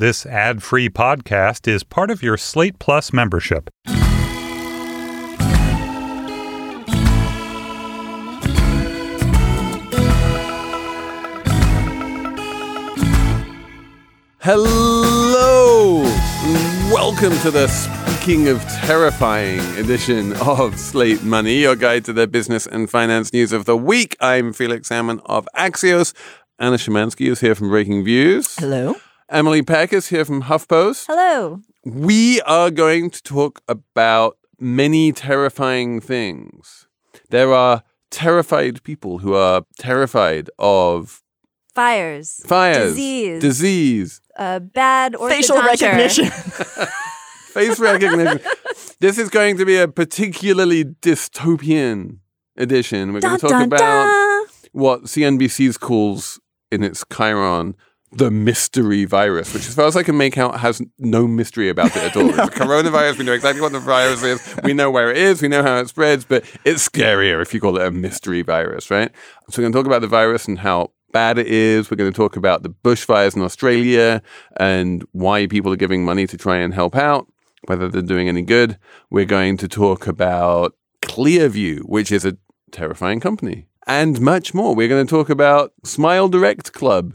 This ad free podcast is part of your Slate Plus membership. Hello! Welcome to the Speaking of Terrifying edition of Slate Money, your guide to the business and finance news of the week. I'm Felix Salmon of Axios. Anna Szymanski is here from Breaking Views. Hello. Emily Peck is here from HuffPost. Hello. We are going to talk about many terrifying things. There are terrified people who are terrified of Fires. fires, Disease. disease, uh, bad Facial recognition. face recognition. this is going to be a particularly dystopian edition. We're going to talk dun, about dun. what CNBC's calls in its chyron the mystery virus, which, as far as I can make out, has no mystery about it at all. It's a coronavirus. We know exactly what the virus is. We know where it is. We know how it spreads, but it's scarier if you call it a mystery virus, right? So we're going to talk about the virus and how bad it is. We're going to talk about the bushfires in Australia and why people are giving money to try and help out, whether they're doing any good. We're going to talk about Clearview, which is a terrifying company, and much more. We're going to talk about Smile Direct Club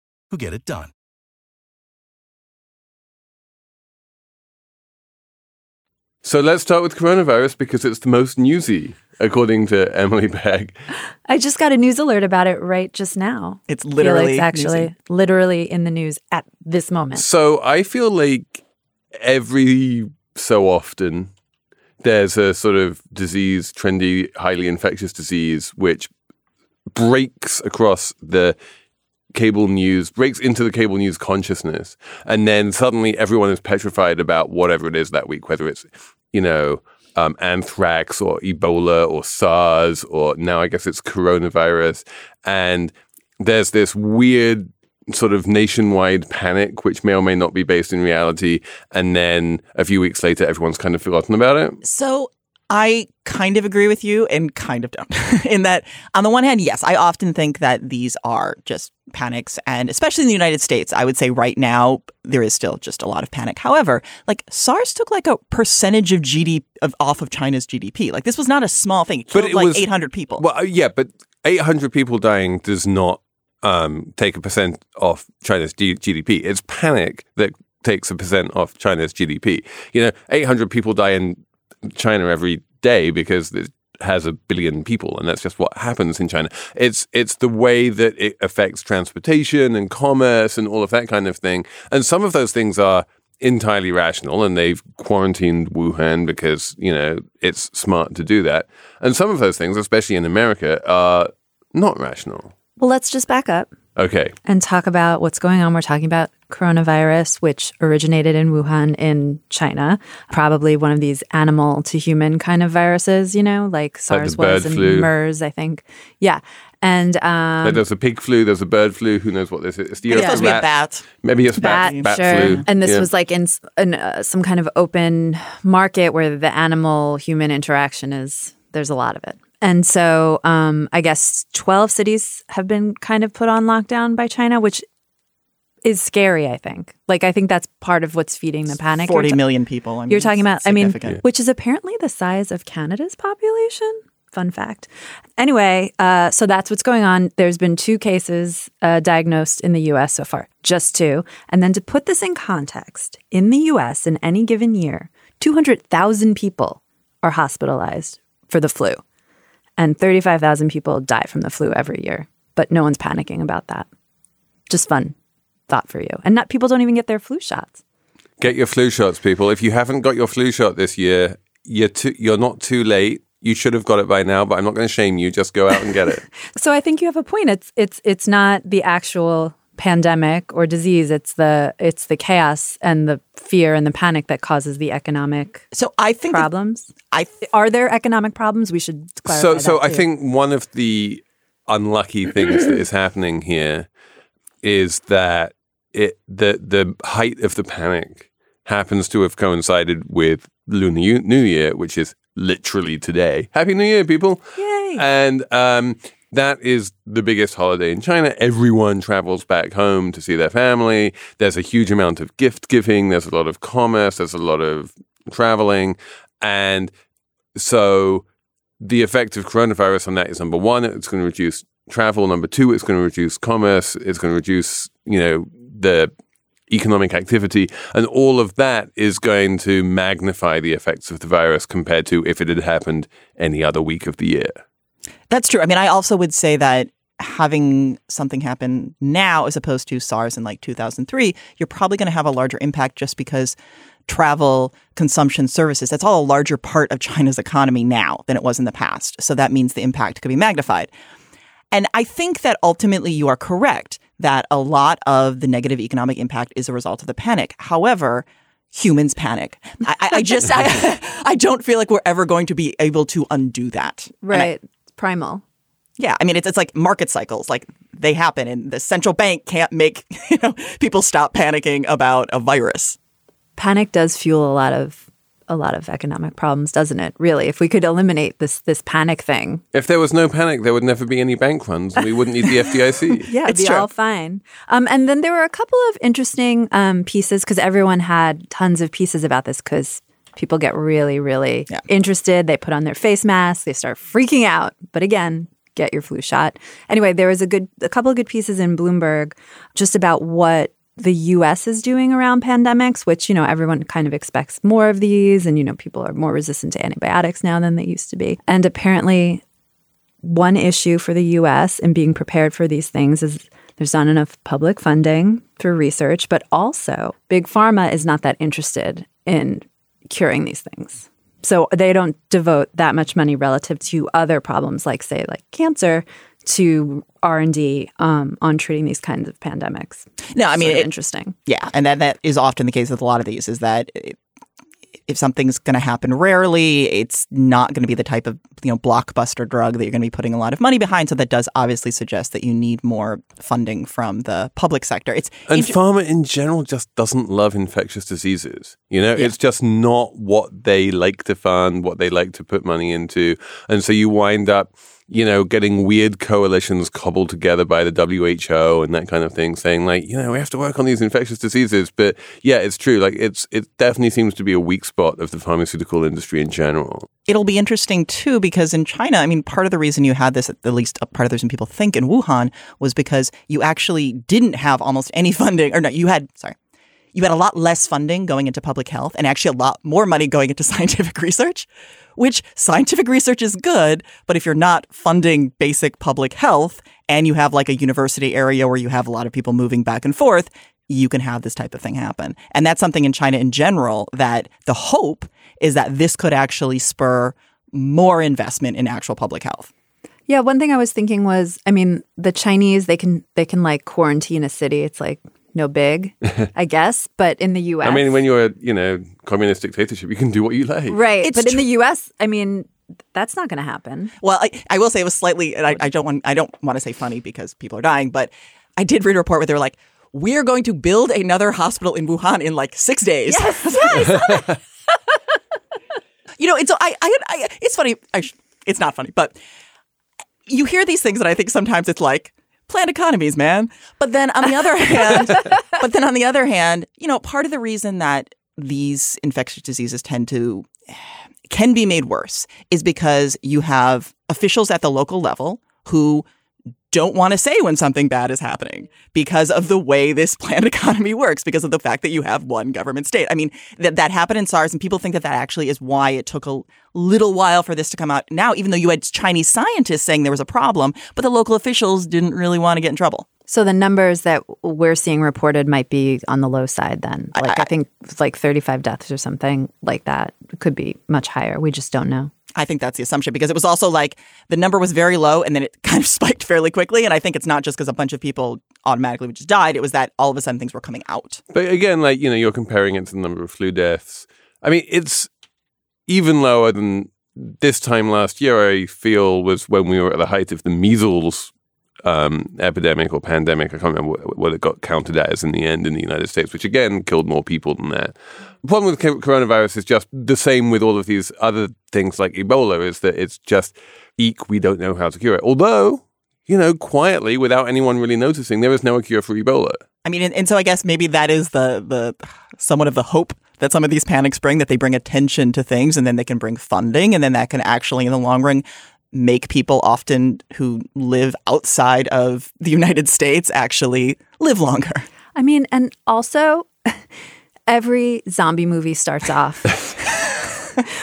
who get it done. So let's start with coronavirus because it's the most newsy, according to Emily Peck. I just got a news alert about it right just now. It's literally Felix, actually newsy. literally in the news at this moment. So I feel like every so often there's a sort of disease, trendy, highly infectious disease, which breaks across the cable news, breaks into the cable news consciousness. And then suddenly everyone is petrified about whatever it is that week, whether it's, you know, um, anthrax or Ebola or SARS, or now I guess it's coronavirus. And there's this weird sort of nationwide panic, which may or may not be based in reality. And then a few weeks later, everyone's kind of forgotten about it. So I kind of agree with you and kind of don't. in that, on the one hand, yes, I often think that these are just panics. And especially in the United States, I would say right now, there is still just a lot of panic. However, like SARS took like a percentage of GDP of, off of China's GDP. Like this was not a small thing. It But it like was- 800 people. Well, uh, yeah, but 800 people dying does not um, take a percent off China's G- GDP. It's panic that takes a percent off China's GDP. You know, 800 people die in China every day because it has a billion people, and that's just what happens in China. It's it's the way that it affects transportation and commerce and all of that kind of thing. And some of those things are entirely rational, and they've quarantined Wuhan because you know it's smart to do that. And some of those things, especially in America, are not rational. Well, let's just back up Okay, and talk about what's going on. We're talking about coronavirus, which originated in Wuhan in China, probably one of these animal to human kind of viruses, you know, like SARS was and flu. MERS, I think. Yeah. And um, Like there's a pig flu, there's a bird flu. Who knows what this is? It's the it's supposed to be a rat- bat. Maybe it's bat, bat, bat sure. flu. And this Yeah. was like in, in uh, some kind of open market where the animal human interaction is, there's a lot of it. And so um, I guess 12 cities have been kind of put on lockdown by China, which is scary, I think. Like, I think that's part of what's feeding the panic. You're 40 ta- million people. I mean, You're talking about, I mean, which is apparently the size of Canada's population. Fun fact. Anyway, uh, so that's what's going on. There's been two cases uh, diagnosed in the US so far, just two. And then to put this in context, in the US in any given year, 200,000 people are hospitalized for the flu, and 35,000 people die from the flu every year. But no one's panicking about that. Just fun thought for you. And not people don't even get their flu shots. Get your flu shots, people. If you haven't got your flu shot this year, you're too, you're not too late. You should have got it by now, but I'm not going to shame you. Just go out and get it. So I think you have a point. It's it's it's not the actual pandemic or disease. It's the it's the chaos and the fear and the panic that causes the economic So I think that- problems. I Are there economic problems? We should clarify. so so that I think one of the unlucky things that is happening here is that it the the height of the panic happens to have coincided with Lunar New New Year, which is literally today. Happy New Year, people! Yay. And um, that is the biggest holiday in China. Everyone travels back home to see their family. There's a huge amount of gift giving. There's a lot of commerce. There's a lot of traveling, and so the effect of coronavirus on that is number one, it's going to reduce travel. Number two, it's going to reduce commerce. It's going to reduce, you know, the economic activity. And all of that is going to magnify the effects of the virus compared to if it had happened any other week of the year. That's true. I mean, I also would say that having something happen now as opposed to SARS in like 2003, you're probably going to have a larger impact just because travel, consumption, services, that's all a larger part of China's economy now than it was in the past. So that means the impact could be magnified. And I think that ultimately you are correct that a lot of the negative economic impact is a result of the panic. However, humans panic. I, I- just, I, I don't feel like we're ever going to be able to undo that. Right primal. yeah, I mean it's it's like market cycles, like they happen, and the central bank can't make you know people stop panicking about a virus. Panic does fuel a lot of a lot of economic problems, doesn't it? Really, if we could eliminate this this panic thing, If there was no panic, there would never be any bank runs and we wouldn't need the FDIC. yeah, it'd It's be true. all fine. Um, and then there were a couple of interesting um, pieces because everyone had tons of pieces about this because people get really, really Yeah. interested. They put on their face masks, they start freaking out. But again, get your flu shot. Anyway, there was a good, a couple of good pieces in Bloomberg just about what the U.S. is doing around pandemics, which you know everyone kind of expects more of these, and you know people are more resistant to antibiotics now than they used to be. And apparently, one issue for the US in being prepared for these things is there's not enough public funding for research, but also big pharma is not that interested in curing these things. So they don't devote that much money relative to other problems like say like cancer to R&D um, on treating these kinds of pandemics. No, I mean it, interesting. yeah, and that that is often the case with a lot of these. Is that it, if something's going to happen rarely, it's not going to be the type of you know blockbuster drug that you're going to be putting a lot of money behind. So that does obviously suggest that you need more funding from the public sector. It's And inter- pharma in general just doesn't love infectious diseases. You know, it's just not what they like to fund, what they like to put money into. And so you wind up, you know, getting weird coalitions cobbled together by the WHO and that kind of thing, saying like, you know, we have to work on these infectious diseases. But yeah, it's true. Like it's it definitely seems to be a weak spot of the pharmaceutical industry in general. it'll be interesting too because in China, I mean, part of the reason you had this, at least a part of the reason people think in Wuhan, was because you actually didn't have almost any funding, or no, you had, sorry, you had a lot less funding going into public health and actually a lot more money going into scientific research, which scientific research is good, but if you're not funding basic public health and you have like a university area where you have a lot of people moving back and forth, you can have this type of thing happen. And that's something in China in general that the hope is that this could actually spur more investment in actual public health. Yeah, one thing I was thinking was, I mean, the Chinese they can they can like quarantine a city. It's like no big, I guess. But in the U.S., I mean, when you're a, you know, communist dictatorship, you can do what you like. right? It's but in the U.S., I mean, that's not going to happen. Well, I, I will say it was slightly, and I, I don't want I don't want to say funny because people are dying, but I did read a report where they were like, "We're going to build another hospital in Wuhan in like six days." Yes, yes. You know, it's I, I, I it's funny. I it's not funny, but you hear these things, and I think sometimes it's like planned economies, man. But then on the other hand, but then on the other hand, you know, part of the reason that these infectious diseases tend to can be made worse is because you have officials at the local level who don't want to say when something bad is happening because of the way this planned economy works, because of the fact that you have one government state. I mean, that that happened in SARS, and people think that that actually is why it took a little while for this to come out now, even though you had Chinese scientists saying there was a problem, but the local officials didn't really want to get in trouble. So the numbers that we're seeing reported might be on the low side. Then, like I, think like 35 deaths or something like that. It could be much higher. We just don't know. I think that's the assumption because it was also like the number was very low and then it kind of spiked fairly quickly. And I think it's not just because a bunch of people automatically just died. It was that all of a sudden things were coming out. But again, like, you know, you're comparing it to the number of flu deaths. I mean, it's even lower than this time last year, I feel, was when we were at the height of the measles um, epidemic or pandemic. I can't remember what, it got counted as in the end in the United States, which again killed more people than that. The problem with coronavirus is just the same with all of these other things like Ebola, is that it's just eek, we don't know how to cure it. Although, you know, quietly, without anyone really noticing, there is no cure for Ebola. I mean, and, and so I guess maybe that is the the somewhat of the hope that some of these panics bring that they bring attention to things and then they can bring funding and then that can actually in the long run make people often who live outside of the United States actually live longer. I mean, and also every zombie movie starts off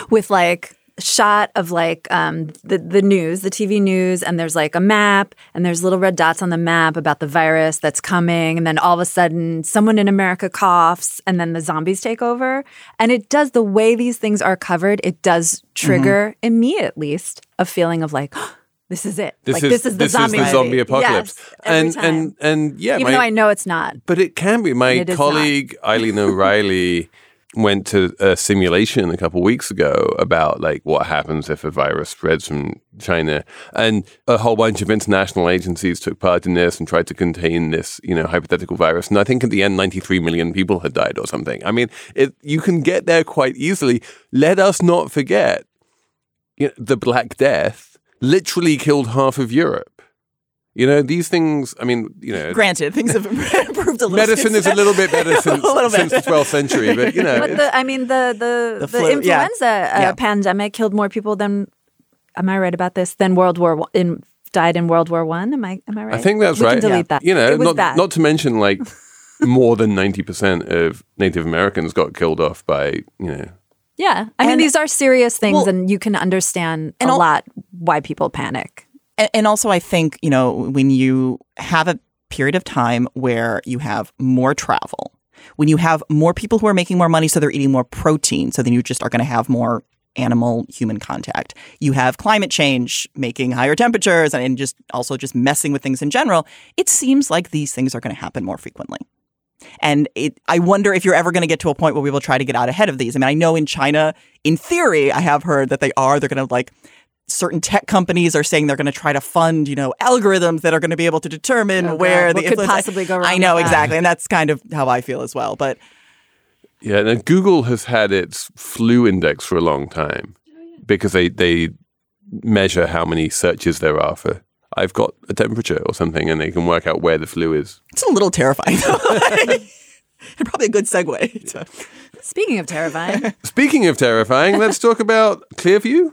with like shot of like um, the the news, the TV news, and there's like a map, and there's little red dots on the map about the virus that's coming, and then all of a sudden, someone in America coughs, and then the zombies take over, and it does the way these things are covered. It does trigger mm-hmm. in me, at least, a feeling of like. Oh, this is it. This like, is this is the this zombie, is the zombie apocalypse. Yes, and time. and and yeah, even my, though I know it's not, but it can be. My colleague Eileen O'Reilly went to a simulation a couple weeks ago about like what happens if a virus spreads from China, and a whole bunch of international agencies took part in this and tried to contain this, you know, hypothetical virus. And I think at the end, 93 million people had died or something. I mean, it, you can get there quite easily. Let us not forget, you know, the Black Death literally killed half of Europe. You know, these things, I mean, you know. Granted, things have improved a little Medicine is a little bit better since, bit. since the 12th century, but, you know. But the, I mean, the, the, the, the influenza yeah. Uh, yeah. pandemic killed more people than, am I right about this, than World War in died in World War One. Am I am I right? I think that's we right. Can delete yeah. that. You know, not bad. not to mention like more than ninety percent of Native Americans got killed off by you know. Yeah, I and, mean these are serious things, well, and you can understand a lot why people panic. And, and also, I think, you know, when you have a period of time where you have more travel, when you have more people who are making more money, so they're eating more protein, so then you just are going to have more animal human contact. You have climate change making higher temperatures and, just also just messing with things in general. It seems like these things are going to happen more frequently. And it, I wonder if you're ever going to get to a point where we will try to get out ahead of these. I mean, I know in China, in theory, I have heard that they are. They're going to like certain tech companies are saying they're going to try to fund, you know, algorithms that are going to be able to determine oh, where the could possibly go wrong. I know exactly, and that's kind of how I feel as well. But yeah, and Google has had its flu index for a long time oh, because they they measure how many searches there are for. I've got a temperature or something, and they can work out where the flu is. It's a little terrifying, and probably a good segue. To... Speaking of terrifying, speaking of terrifying, let's talk about Clearview.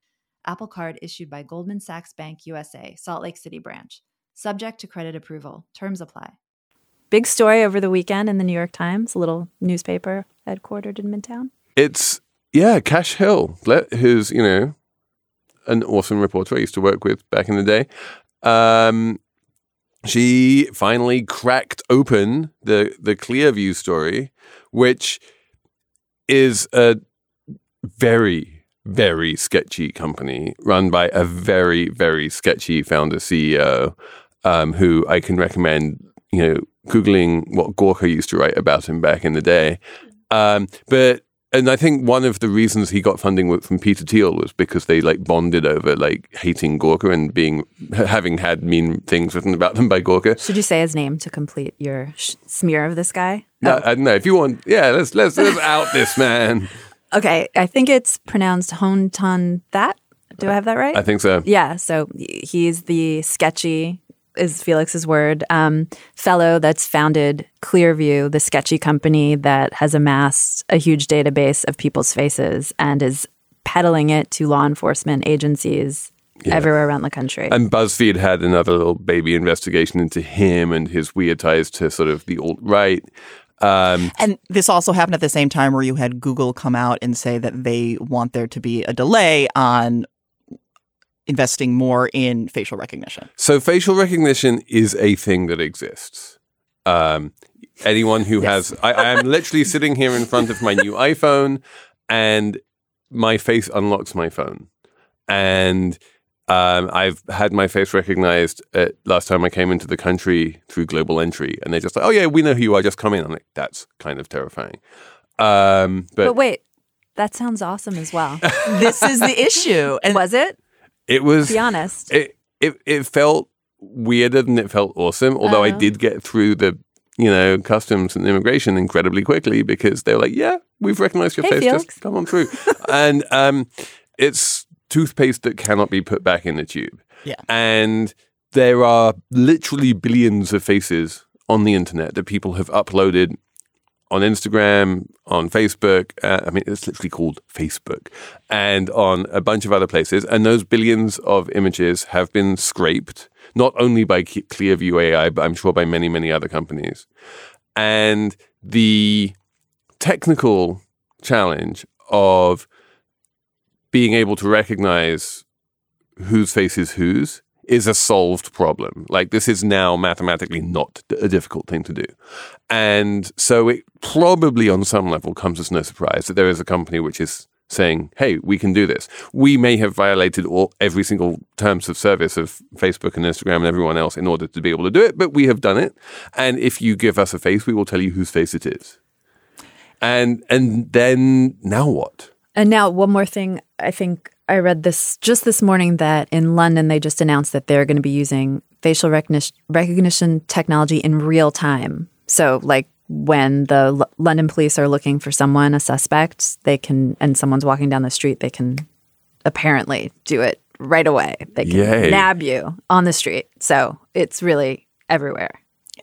Apple Card issued by Goldman Sachs Bank USA, Salt Lake City branch. Subject to credit approval. Terms apply. Big story over the weekend in the New York Times, a little newspaper headquartered in Midtown. It's, yeah, Kash Hill, who's, you know, an awesome reporter I used to work with back in the day. Um, she finally cracked open the the Clearview story, which is a very very sketchy company run by a very, very sketchy founder CEO um, who I can recommend, you know, Googling what Gawker used to write about him back in the day. Um, but and I think one of the reasons he got funding from Peter Thiel was because they like bonded over like hating Gawker and being having had mean things written about them by Gawker. Should you say his name to complete your sh- smear of this guy? No, oh. I don't know. If you want, yeah, let's let's, let's out this man. Okay, I think it's pronounced Hoan Ton That. Do I have that right? I think so. Yeah, so he's the sketchy is Felix's word um, fellow that's founded Clearview, the sketchy company that has amassed a huge database of people's faces and is peddling it to law enforcement agencies everywhere around the country. And BuzzFeed had another little baby investigation into him and his weird ties to sort of the alt right. Um, And this also happened at the same time where you had Google come out and say that they want there to be a delay on investing more in facial recognition. so facial recognition is a thing that exists. Um, anyone who has, I, I am literally sitting here in front of my new iPhone, and my face unlocks my phone, and um, I've had my face recognized at, last time I came into the country through Global Entry, and they're just like, "Oh yeah, we know who you are. Just come in." I'm like, "That's kind of terrifying." Um, but, but wait, that sounds awesome as well. This is the issue. And Was it? it was to Be honest. it, it it felt weirder than it felt awesome. Although I Uh-huh. did get through the you know customs and immigration incredibly quickly because they were like, "Yeah, we've recognized your Hey, face. Felix." Just come on through." and um, it's toothpaste that cannot be put back in the tube. Yeah. and there are literally billions of faces on the internet that people have uploaded on Instagram, on Facebook. Uh, I mean, it's literally called Facebook, and on a bunch of other places. And those billions of images have been scraped, not only by Clearview AI, but I'm sure by many, many other companies. And the technical challenge of being able to recognize whose face is whose is a solved problem. Like this is now mathematically not a difficult thing to do. And so it probably on some level comes as no surprise that there is a company which is saying, hey, we can do this. We may have violated all every single terms of service of Facebook and Instagram and everyone else in order to be able to do it, but we have done it. And if you give us a face, we will tell you whose face it is. And and then now what? And now, one more thing. I think I read this just this morning that in London they just announced that they're going to be using facial recognition, recognition technology in real time. So, like when the L- London police are looking for someone, a suspect, they can, and someone's walking down the street, they can apparently do it right away. They can Yay. nab you on the street. So it's really everywhere.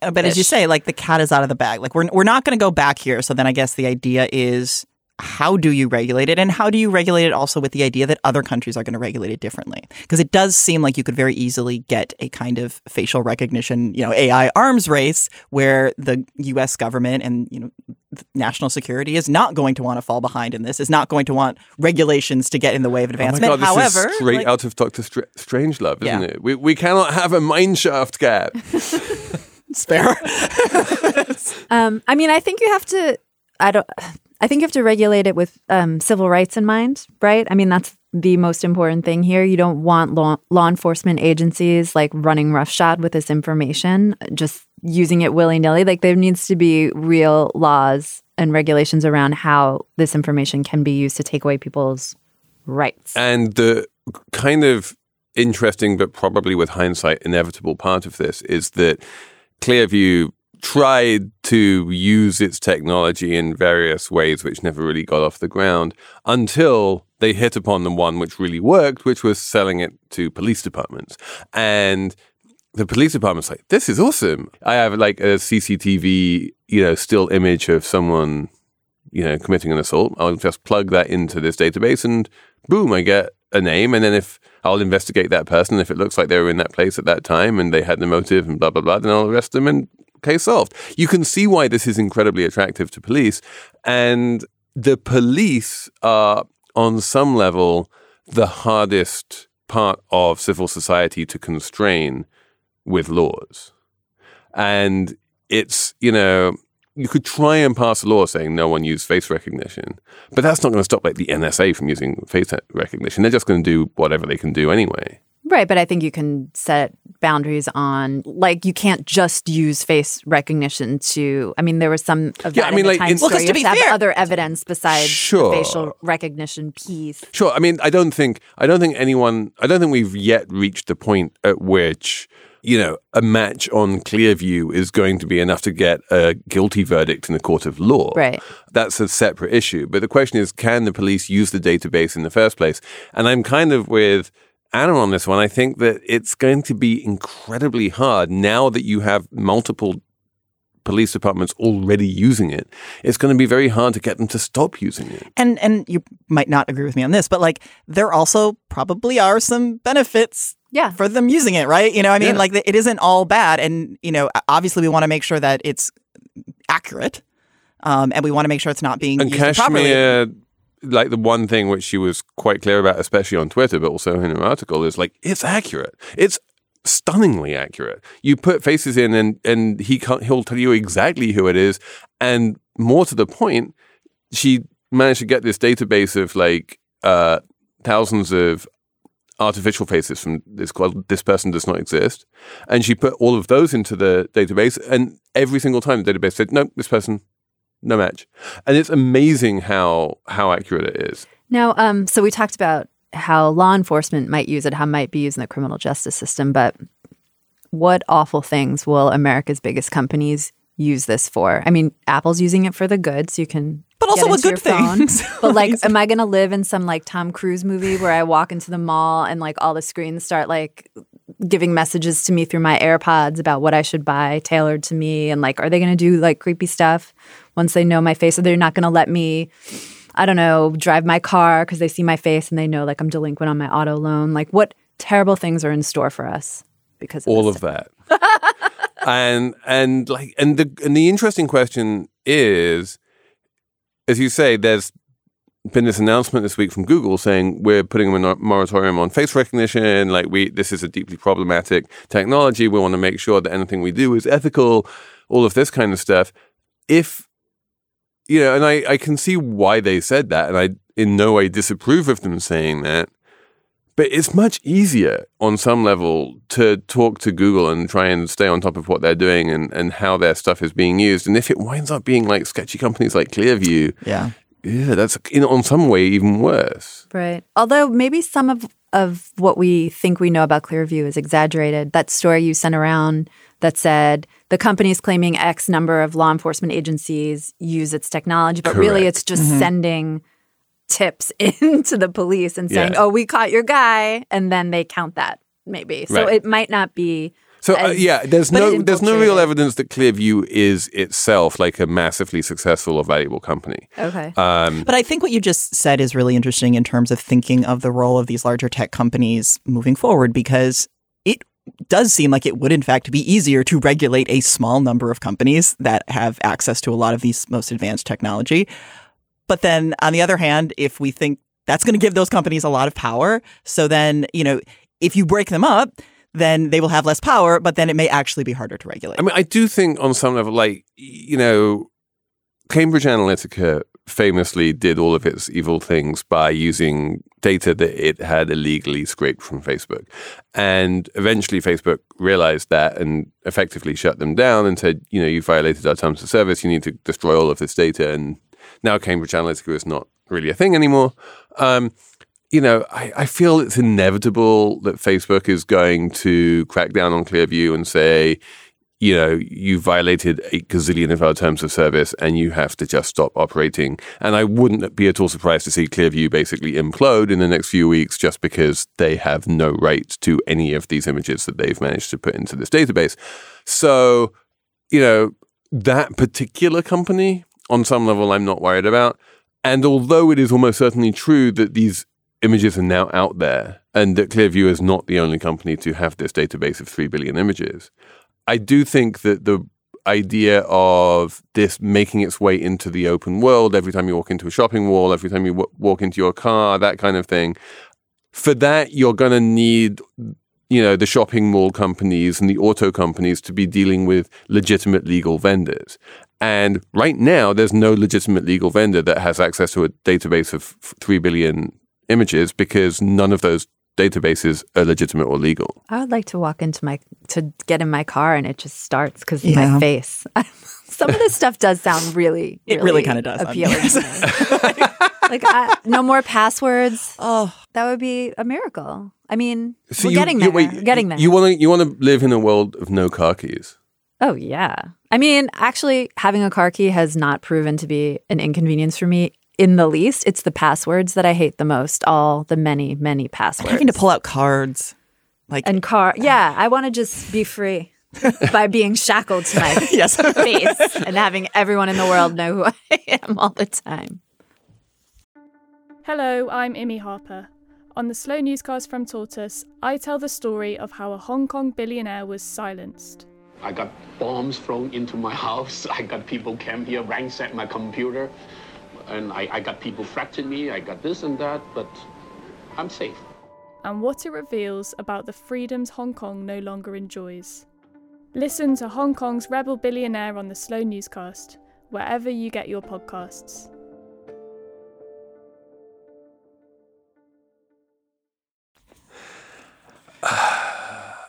Uh, But as you say, like the cat is out of the bag. Like we're we're not going to go back here. So then I guess the idea is how do you regulate it and how do you regulate it also with the idea that other countries are going to regulate it differently because it does seem like you could very easily get a kind of facial recognition you know ai arms race where the us government and you know national security is not going to want to fall behind in this is not going to want regulations to get in the way of advancement Oh my God, this however is straight like- out of Doctor Str- Strangelove, isn't Yeah. it? We, we cannot have a mine shaft gap. spare Um, I mean, I think you have to. I don't. I think you have to regulate it with um, civil rights in mind, right? I mean, that's the most important thing here. You don't want law, law enforcement agencies like running roughshod with this information, just using it willy nilly. Like there needs to be real laws and regulations around how this information can be used to take away people's rights. And the kind of interesting, but probably with hindsight, inevitable part of this is that Clearview tried to use its technology in various ways which never really got off the ground until they hit upon the one which really worked, which was selling it to police departments. And the police department's like, this is awesome. I have like a CCTV, you know, still image of someone, you know, committing an assault. I'll just plug that into this database and boom, I get a name. And then if I'll investigate that person, if it looks like they were in that place at that time and they had the motive and blah, blah, blah, then I'll arrest them and case solved. You can see why this is incredibly attractive to police. And the police are, on some level, the hardest part of civil society to constrain with laws. And it's, you know, you could try and pass a law saying no one use face recognition, but that's not going to stop like the NSA from using face recognition. They're just going to do whatever they can do anyway. Right, but I think you can set boundaries on like you can't just use face recognition to. I mean, there was some of Yeah, that I mean, in the like, Times in- Well, story. to You be have have other evidence besides Sure. the facial recognition piece. Sure. I mean, I don't think I don't think anyone I don't think we've yet reached the point at which you know a match on Clearview is going to be enough to get a guilty verdict in the court of law. Right. That's a separate issue. But the question is, can the police use the database in the first place? And I'm kind of with Anna on this one. I think that it's going to be incredibly hard now that you have multiple police departments already using it, it's going to be very hard to get them to stop using it. And and you might not agree with me on this, but like there also probably are some benefits Yeah. for them using it, right? You know, I mean, Yeah. like it isn't all bad, and you know, obviously we want to make sure that it's accurate, um, and we want to make sure it's not being And used improperly. Kashmir, like the one thing which she was quite clear about, especially on Twitter, but also in her article, is like it's accurate. It's stunningly accurate. You put faces in, and and he can't, he'll tell you exactly who it is, and more to the point, she managed to get this database of like uh, thousands of artificial faces from this called this person does not exist and she put all of those into the database and every single time the database said no this person no match and it's amazing how how accurate it is Now, um, so we talked about how law enforcement might use it, how it might be used in the criminal justice system, but what awful things will America's biggest companies use this for? I mean, Apple's using it for the good, so you can. But also get with into good your phone. things. But like, am I going to live in some like Tom Cruise movie where I walk into the mall and like all the screens start like giving messages to me through my AirPods about what I should buy tailored to me? And like, are they going to do like creepy stuff once they know my face? Or they're not going to let me, I don't know, drive my car because they see my face and they know like I'm delinquent on my auto loan? Like, what terrible things are in store for us because of all of that and and like and the and the interesting question is as you say there's been this announcement this week from Google saying we're putting a moratorium on face recognition like we this is a deeply problematic technology we want to make sure that anything we do is ethical all of this kind of stuff if you know and I I can see why they said that and I in no way disapprove of them saying that but it's much easier on some level to talk to Google and try and stay on top of what they're doing and, and how their stuff is being used. And if it winds up being like sketchy companies like Clearview, yeah. Yeah, that's in, on some way even worse. Right. Although maybe some of of what we think we know about Clearview is exaggerated. That story you sent around that said the company is claiming X number of law enforcement agencies use its technology, but really it's just mm-hmm. sending tips into the police and saying, Yeah. "Oh, we caught your guy," and then they count that maybe. So Right. it might not be. So uh, yeah, there's no there's no real infiltrated. evidence that Clearview is itself like a massively successful or valuable company. Okay. Um, But I think what you just said is really interesting in terms of thinking of the role of these larger tech companies moving forward because it does seem like it would in fact be easier to regulate a small number of companies that have access to a lot of these most advanced technology. But then on the other hand, if we think that's going to give those companies a lot of power, so then, you know, if you break them up, then they will have less power, but then it may actually be harder to regulate. I mean, I do think on some level, like, you know, Cambridge Analytica famously did all of its evil things by using data that it had illegally scraped from Facebook. And eventually Facebook realized that and effectively shut them down and said, you know, you violated our terms of service, you need to destroy all of this data. And now Cambridge Analytica is not really a thing anymore. Um, you know, I, I feel it's inevitable that Facebook is going to crack down on Clearview and say, you know, you violated a gazillion of our terms of service and you have to just stop operating. And I wouldn't be at all surprised to see Clearview basically implode in the next few weeks just because they have no right to any of these images that they've managed to put into this database. So, you know, that particular company, on some level, I'm not worried about. And although it is almost certainly true that these images are now out there and that Clearview is not the only company to have this database of 3 billion images, I do think that the idea of this making its way into the open world every time you walk into a shopping mall, every time you w- walk into your car, that kind of thing, for that, you're going to need you know the shopping mall companies and the auto companies to be dealing with legitimate legal vendors. And right now, there's no legitimate legal vendor that has access to a database of three billion images because none of those databases are legitimate or legal. I would like to walk into my to get in my car and it just starts because Yeah. my face. Some of this stuff does sound really, It really kinda does, I appealing. guess. like I, no more passwords. oh, That would be a miracle. I mean, So we're you- getting you- there. wait, we're getting there. You want to you want to live in a world of no car keys. oh yeah. I mean, actually, having a car key has not proven to be an inconvenience for me in the least. It's the passwords that I hate the most. All the many, many passwords. having to pull out cards. Like and car. Uh, yeah, I want to just be free. by being shackled to my Yes. face and having everyone in the world know who I am all the time. Hello, I'm Imi Harper. On the Slow Newscast from Tortoise, I tell the story of how a Hong Kong billionaire was silenced. I got bombs thrown into my house. I got people came here, ransacked my computer. And I, I got people fracturing me. I got this and that, but I'm safe. and what it reveals about the freedoms Hong Kong no longer enjoys. Listen to Hong Kong's Rebel Billionaire on the Slow Newscast, wherever you get your podcasts.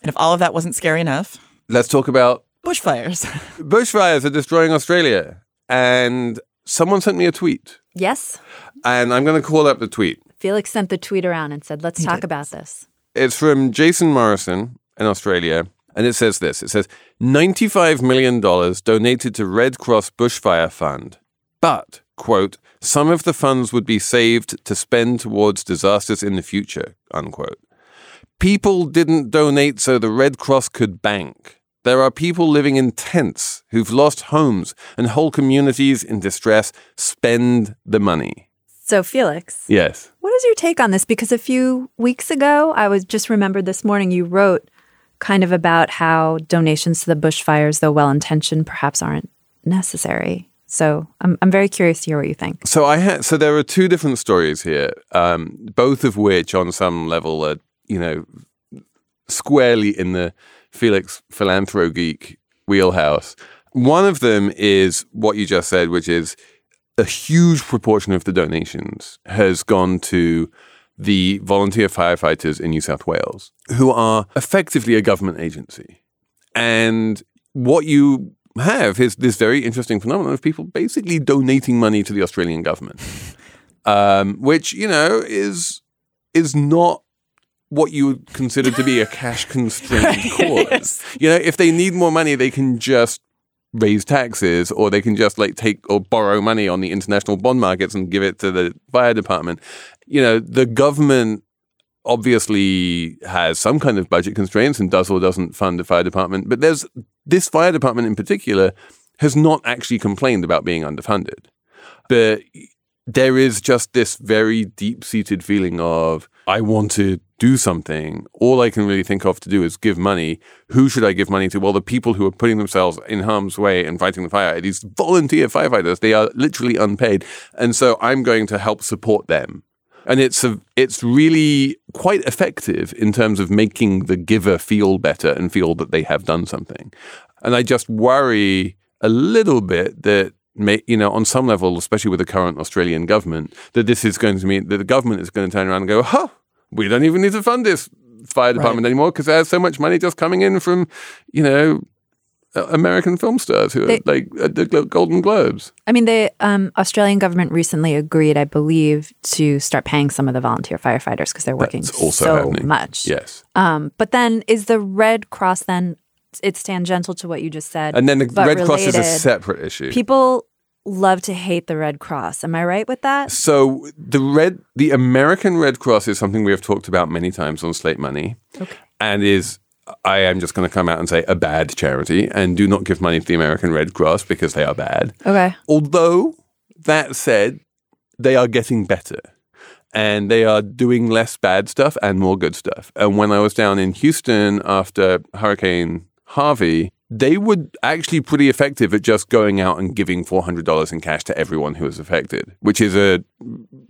And if all of that wasn't scary enough, Let's talk about bushfires. bushfires are destroying Australia. And someone sent me a tweet. Yes, And I'm going to call up the tweet. Felix sent the tweet around and said, "Let's He talk did. about this." It's from Jason Morrison in Australia. And it says this it says $95 million donated to Red Cross Bushfire Fund. But, quote, some of the funds would be saved to spend towards disasters in the future, unquote. People didn't donate so the Red Cross could bank. There are people living in tents who've lost homes and whole communities in distress. Spend the money. So, Felix, Yes. what is your take on this? Because a few weeks ago, I was just remembered this morning you wrote kind of about how donations to the bushfires, though well intentioned, perhaps aren't necessary. So, I'm I'm very curious to hear what you think. So I had so there are two different stories here, um, both of which on some level are you know squarely in the Felix philanthro geek wheelhouse. One of them is what you just said, which is a huge proportion of the donations has gone to the volunteer firefighters in New South Wales, who are effectively a government agency. And what you have is this very interesting phenomenon of people basically donating money to the Australian government, um, which you know is is not what you would consider to be a cash constrained cause. You know, if they need more money, they can just raise taxes or they can just like take or borrow money on the international bond markets and give it to the fire department. You know, the government obviously has some kind of budget constraints and does or doesn't fund the fire department, but there's this fire department in particular has not actually complained about being underfunded. But there is just this very deep seated feeling of, I want to do something. All I can really think of to do is give money. Who should I give money to? Well, the people who are putting themselves in harm's way and fighting the fire. These volunteer firefighters. They are literally unpaid. And so I'm going to help support them. And it's a, it's really quite effective in terms of making the giver feel better and feel that they have done something. And I just worry a little bit that you know, on some level, especially with the current Australian government, that this is going to mean that the government is going to turn around and go, huh, we don't even need to fund this fire department anymore because there's so much money just coming in from, you know, American film stars who are like at the Golden Globes. I mean, the um, Australian government recently agreed, I believe, to start paying some of the volunteer firefighters because they're working so happening. much. Yes. Um, but then is the Red Cross then it's tangential to what you just said? And then the Red Cross is a separate issue. People love to hate the Red Cross. Am I right with that? So the red, the American Red Cross is something we have talked about many times on Slate Money, and is I am just going to come out and say a bad charity, and do not give money to the American Red Cross because they are bad. Okay. Although that said, they are getting better. And they are doing less bad stuff and more good stuff. And when I was down in Houston after Hurricane Harvey, they were actually pretty effective at just going out and giving $400 in cash to everyone who was affected, which is a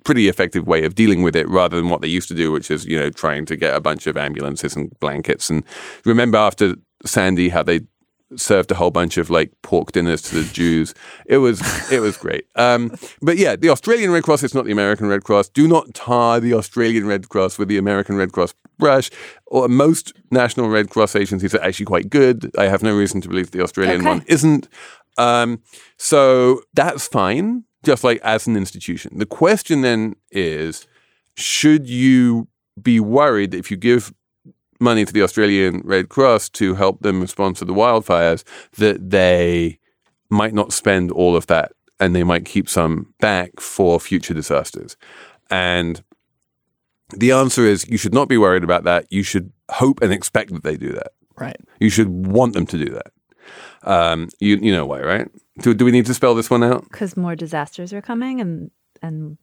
pretty effective way of dealing with it rather than what they used to do, which is, you know, trying to get a bunch of ambulances and blankets. And remember after Sandy, how they served a whole bunch of like pork dinners to the Jews. It was it was great. Um, but yeah, the Australian Red Cross It's not the American Red Cross. Do not tar the Australian Red Cross with the American Red Cross brush. Or most national Red Cross agencies are actually quite good. I have no reason to believe the Australian Okay. one isn't. Um, so that's fine, just like as an institution. The question then is, should you be worried that if you give money to the Australian Red Cross to help them respond to the wildfires, that they might not spend all of that and they might keep some back for future disasters. And the answer is you should not be worried about that. You should hope and expect that they do that. Right. You should want them to do that. Um, you you know why, right? Do, do we need to spell this one out? Because more disasters are coming, and and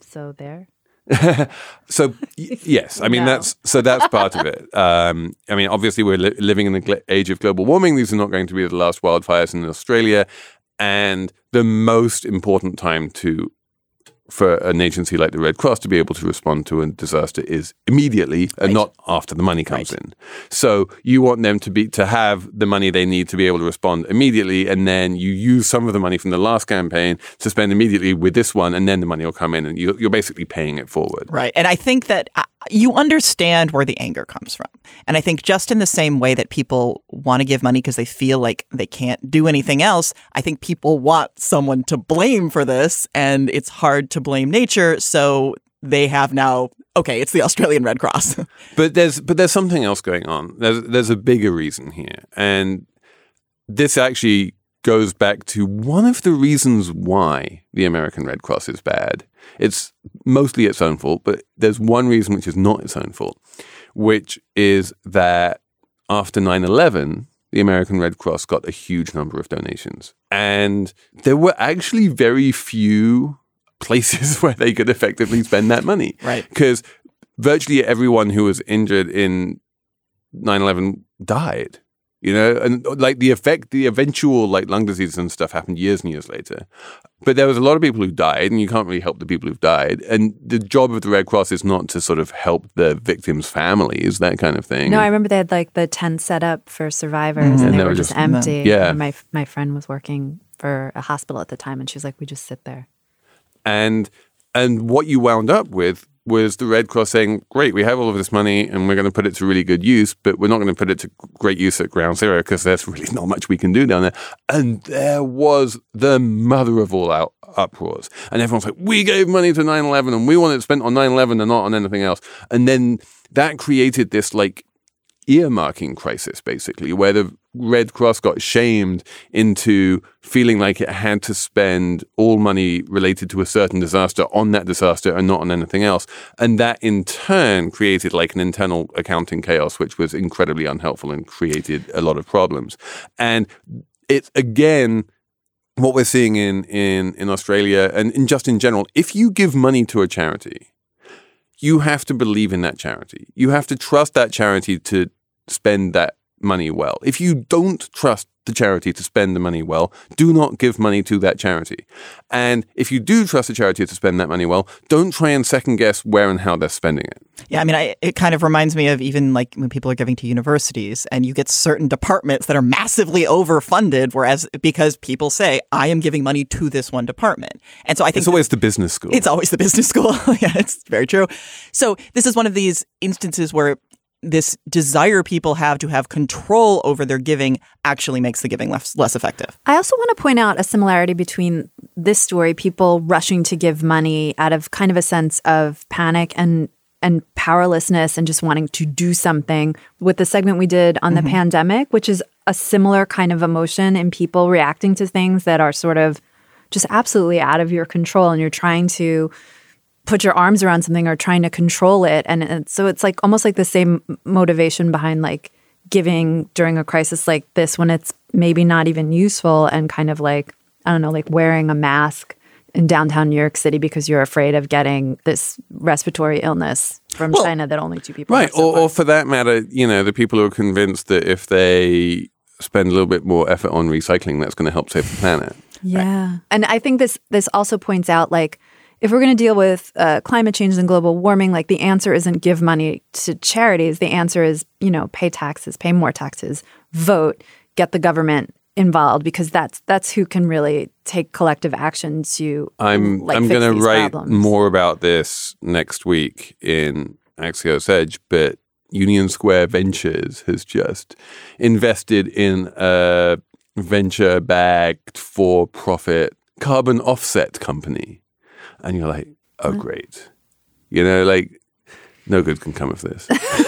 so there. So y- yes, I mean No. that's so that's part of it. Um, I mean, obviously we're li- living in the gl- age of global warming. These are not going to be the last wildfires in Australia, and the most important time to for an agency like the Red Cross to be able to respond to a disaster is immediately and not after the money comes in. So you want them to be to have the money they need to be able to respond immediately, and then you use some of the money from the last campaign to spend immediately with this one, and then the money will come in, and you, you're basically paying it forward. Right. And I think that uh, you understand where the anger comes from. And I think just in the same way that people want to give money because they feel like they can't do anything else, I think people want someone to blame for this. And it's hard to blame nature. So they have now, okay, it's the Australian Red Cross. But there's but there's something else going on. There's there's a bigger reason here, and this actually goes back to one of the reasons why the American Red Cross is bad. It's mostly its own fault, but there's one reason which is not its own fault, which is that after 9/11, the American Red Cross got a huge number of donations, and there were actually very few places where they could effectively spend that money. Right. Because virtually everyone who was injured in 9-11 died you know and like the effect the eventual like lung disease and stuff happened years and years later but there was a lot of people who died and you can't really help the people who've died and the job of the red cross is not to sort of help the victims families that kind of thing No, I remember they had like the tent set up for survivors, And and they they were were just just- empty. Yeah. And my my friend was working for a hospital at the time, and she was like, "We just sit there." and and what you wound up with was the Red Cross saying, "Great, we have all of this money, and we're going to put it to really good use, but we're not going to put it to great use at Ground Zero because there's really not much we can do down there." And there was the mother of all out uproars, and everyone's like, "We gave money to 9/11, and we want it spent on 9/11 and not on anything else." And then that created this like earmarking crisis, basically, where the Red Cross got shamed into feeling like it had to spend all money related to a certain disaster on that disaster and not on anything else. And that in turn created like an internal accounting chaos, which was incredibly unhelpful and created a lot of problems. And it's again, what we're seeing in, in, in Australia and in just in general, if you give money to a charity, you have to believe in that charity. You have to trust that charity to spend that money well. If you don't trust the charity to spend the money well, do not give money to that charity. And if you do trust the charity to spend that money well, don't try and second guess where and how they're spending it. Yeah, I mean, I, it kind of reminds me of even like when people are giving to universities and you get certain departments that are massively overfunded, whereas because people say, I am giving money to this one department. And so I think It's always the business school. it's always the business school. yeah, it's very true. So this is one of these instances where this desire people have to have control over their giving actually makes the giving less, less effective. I also want to point out a similarity between this story, people rushing to give money out of kind of a sense of panic and and powerlessness and just wanting to do something with the segment we did on the mm-hmm. pandemic, which is a similar kind of emotion in people reacting to things that are sort of just absolutely out of your control and you're trying to put your arms around something or trying to control it and, and so it's like almost like the same motivation behind like giving during a crisis like this when it's maybe not even useful and kind of like i don't know like wearing a mask in downtown new york city because you're afraid of getting this respiratory illness from Well, china that only two people Right. have so Or, or for that matter, you know, the people who are convinced that if they spend a little bit more effort on recycling, that's going to help save the planet. Yeah. And I think this this also points out like if we're going to deal with uh, climate change and global warming, like the answer isn't give money to charities. The answer is, you know, pay taxes, pay more taxes, vote, get the government involved because that's that's who can really take collective action to I'm like, I'm going to write problems. more about this next week in Axios Edge, but Union Square Ventures has just invested in a venture backed for profit carbon offset company. And you're like, oh, mm. great. You know, like, no good can come of this.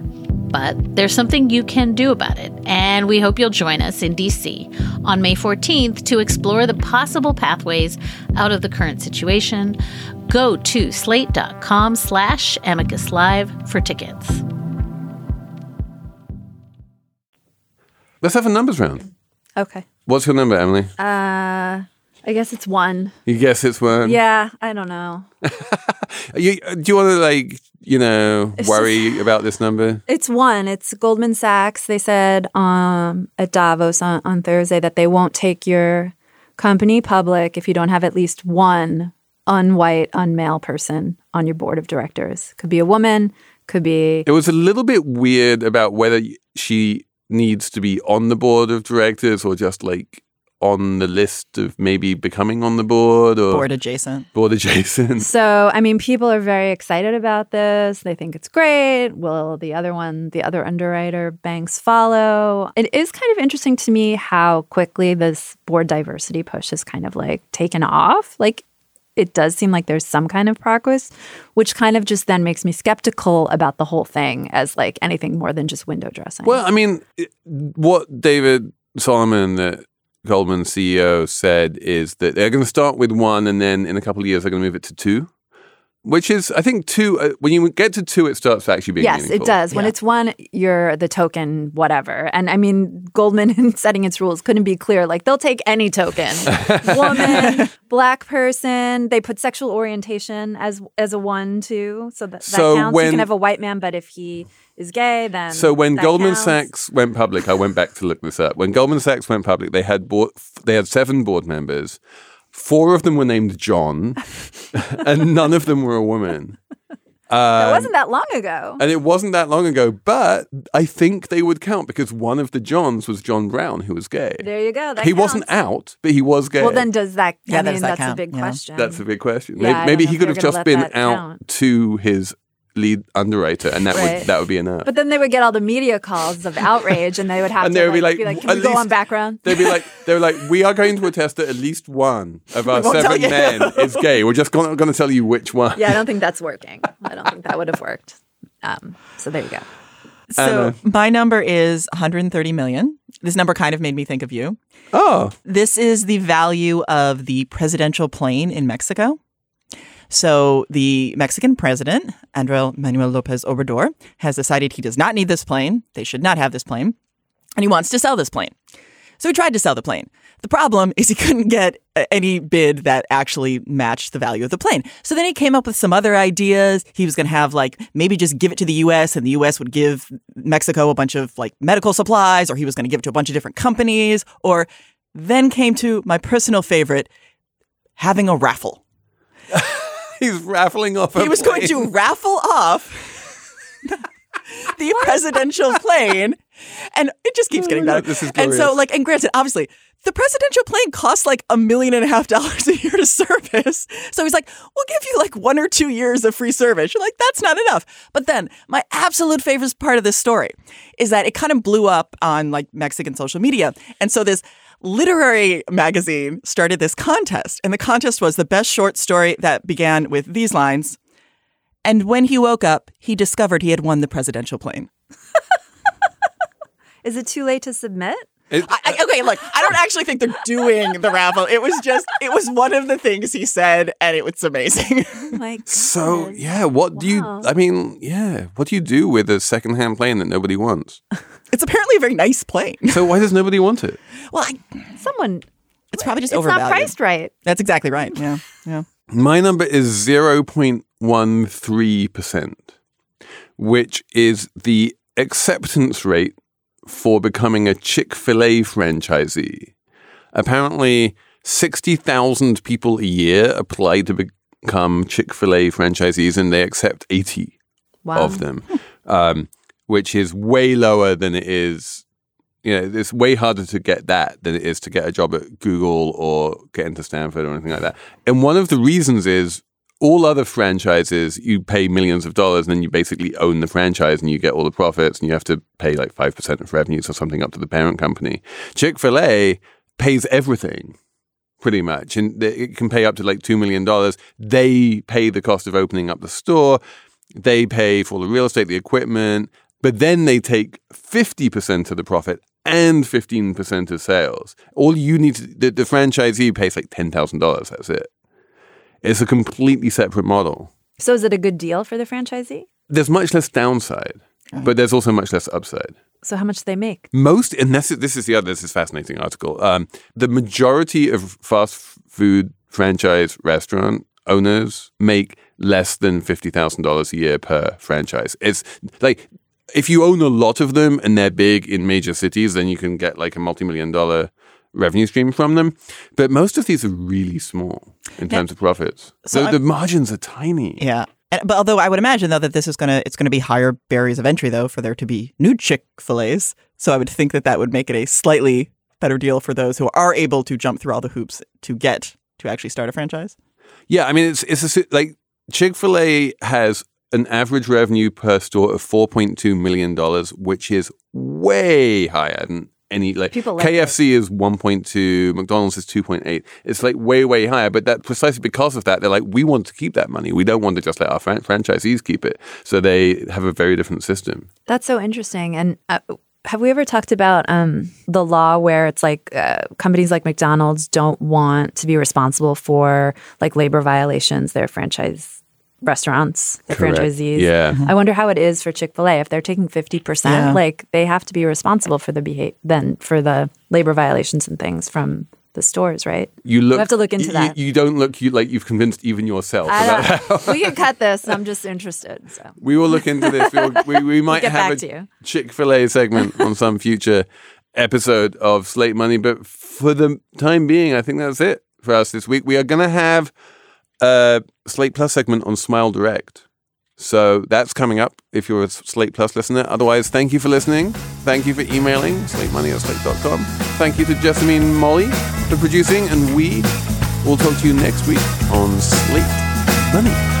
But there's something you can do about it, and we hope you'll join us in DC on May 14th to explore the possible pathways out of the current situation. Go to slate.com slash amicus live for tickets. Let's have a numbers round. Okay. What's your number, Emily? Uh, I guess it's one. You guess it's one. Yeah, I don't know. You, do you want to like you know It's worry about this number? It's one. It's Goldman Sachs. They said um, at Davos on, on Thursday that they won't take your company public if you don't have at least one unwhite, unmale person on your board of directors. Could be a woman, could be. It was a little bit weird about whether she needs to be on the board of directors or just like on the list of maybe becoming on the board or Board adjacent. board adjacent. So, I mean, people are very excited about this. They think it's great. Will the other one, the other underwriter banks follow? It is kind of interesting to me how quickly this board diversity push has kind of like taken off. Like, it does seem like there's some kind of progress, which kind of just then makes me skeptical about the whole thing as like anything more than just window dressing. Well, I mean, what David Solomon, the Goldman CEO, said is that they're going to start with one, and then in a couple of years they're going to move it to two. Which is, I think, two. Uh, when you get to two, it starts actually being yes, it meaningful. does. When it's one, you're the token, whatever. And I mean, Goldman, in setting its rules, couldn't be clear. Like, they'll take any token woman, black person. They put sexual orientation as as a one, too. So that, that So counts. you can have a white man, but if he is gay, then. So when that Goldman counts. Sachs went public, I went back to look this up. When Goldman Sachs went public, they had board, they had seven board members. Four of them were named John, and none of them were a woman. That Um, wasn't that long ago. and it wasn't that long ago, but I think they would count because one of the Johns was John Browne, who was gay. There you go. That he wasn't out, but he was gay. Well, then does that? Yeah, I does that that's a count? big Yeah. question. That's a big question. Yeah, I maybe don't maybe he could have just been out count. to his lead underwriter, and that Right. would that would be enough. But then they would get all the media calls of outrage, and they would have And to they would be like, like, be like, "Can "At we go on background?" They'd be like, they were like, we are going to attest that at least one of our seven men is gay. We're just going, going to tell you which one. Yeah, I don't think that's working. I don't think that would have worked. Um, so there you go. So my number is 130 million. This number kind of made me think of you. Oh, This is the value of the presidential plane in Mexico. So the Mexican president, Andrés Manuel López Obrador, has decided he does not need this plane. They should not have this plane. And he wants to sell this plane. So he tried to sell the plane. The problem is he couldn't get any bid that actually matched the value of the plane. So then he came up with some other ideas. He was going to have like maybe just give it to the US and the US would give Mexico a bunch of like medical supplies or he was going to give it to a bunch of different companies or then came to my personal favorite having a raffle. he's raffling off. a He was going to raffle off the presidential plane, and it just keeps oh getting better. God, this is and so, like, and granted, obviously, the presidential plane costs like a million and a half dollars a year to service. So he's like, "We'll give you like one or two years of free service." You're like, "That's not enough." But then, my absolute favorite part of this story is that it kind of blew up on like Mexican social media, and so this literary magazine started this contest, and the contest was the best short story that began with these lines. And when he woke up, he discovered he had won the presidential plane. Is it too late to submit? It- I, I- okay, look, I don't actually think they're doing the raffle. It was just, it was one of the things he said, and it was amazing. Oh like so yeah, what do you? I mean, yeah, what do you do with a secondhand plane that nobody wants? It's apparently a very nice plane. So why does nobody want it? Well, I, someone. it's probably just It's overvalued. not priced right. That's exactly right. Yeah, yeah. My number is zero point one three percent, which is the acceptance rate for becoming a Chick fil A franchisee. Apparently, 60,000 people a year apply to become Chick fil A franchisees, and they accept 80 Wow. of them, um, which is way lower than it is. You know, it's way harder to get that than it is to get a job at Google or get into Stanford or anything like that. And one of the reasons is all other franchises, you pay millions of dollars and then you basically own the franchise and you get all the profits and you have to pay like 5% of revenues or something up to the parent company. Chick fil A pays everything pretty much. And it can pay up to like $2 million. They pay the cost of opening up the store, they pay for the real estate, the equipment, but then they take 50% of the profit and 15% of sales. All you need to, the, the franchisee pays like $10,000. That's it. It's a completely separate model. So is it a good deal for the franchisee? There's much less downside, but there's also much less upside. So how much do they make? Most, and this is, this is the other, this is a fascinating article. Um, the majority of fast food franchise restaurant owners make less than $50,000 a year per franchise. It's like, if you own a lot of them and they're big in major cities, then you can get like a multi-million dollar revenue stream from them. But most of these are really small in terms of profits. So I'm- the margins are tiny. Yeah. But although I would imagine though that this is gonna it's gonna be higher barriers of entry though for there to be new Chick Fil A's. So I would think that that would make it a slightly better deal for those who are able to jump through all the hoops to get to actually start a franchise. Yeah, I mean it's it's a, like Chick Fil A has an average revenue per store of four point two million dollars, which is way higher than any like People like KFC is one point two, McDonald's is two point eight. It's like way way higher, but that precisely because of that, they're like we want to keep that money. We don't want to just let our fran- franchisees keep it. So they have a very different system. That's so interesting. And uh, have we ever talked about um, the law where it's like uh, companies like McDonald's don't want to be responsible for like labor violations, their franchise restaurants, their Correct. franchisees? Yeah. Mm-hmm. I wonder how it is for Chick fil A. If they're taking 50%, like they have to be responsible for the behavior, then for the labor violations and things from the stores, right? You look. have to look into you- that. You, don't look you, like you've convinced even yourself. I about don't, we can cut this. I'm just interested. So We will look into this. We'll, we we might get have a. Chick Fil A segment on some future episode of Slate Money, but for the time being, I think that's it for us this week. We are going to have a Slate Plus segment on Smile Direct. So that's coming up if you're a Slate Plus listener. Otherwise, thank you for listening. Thank you for emailing, slatemoney at slate.com. Thank you to Jessamine Molly for producing, and we will talk to you next week on Slate Money.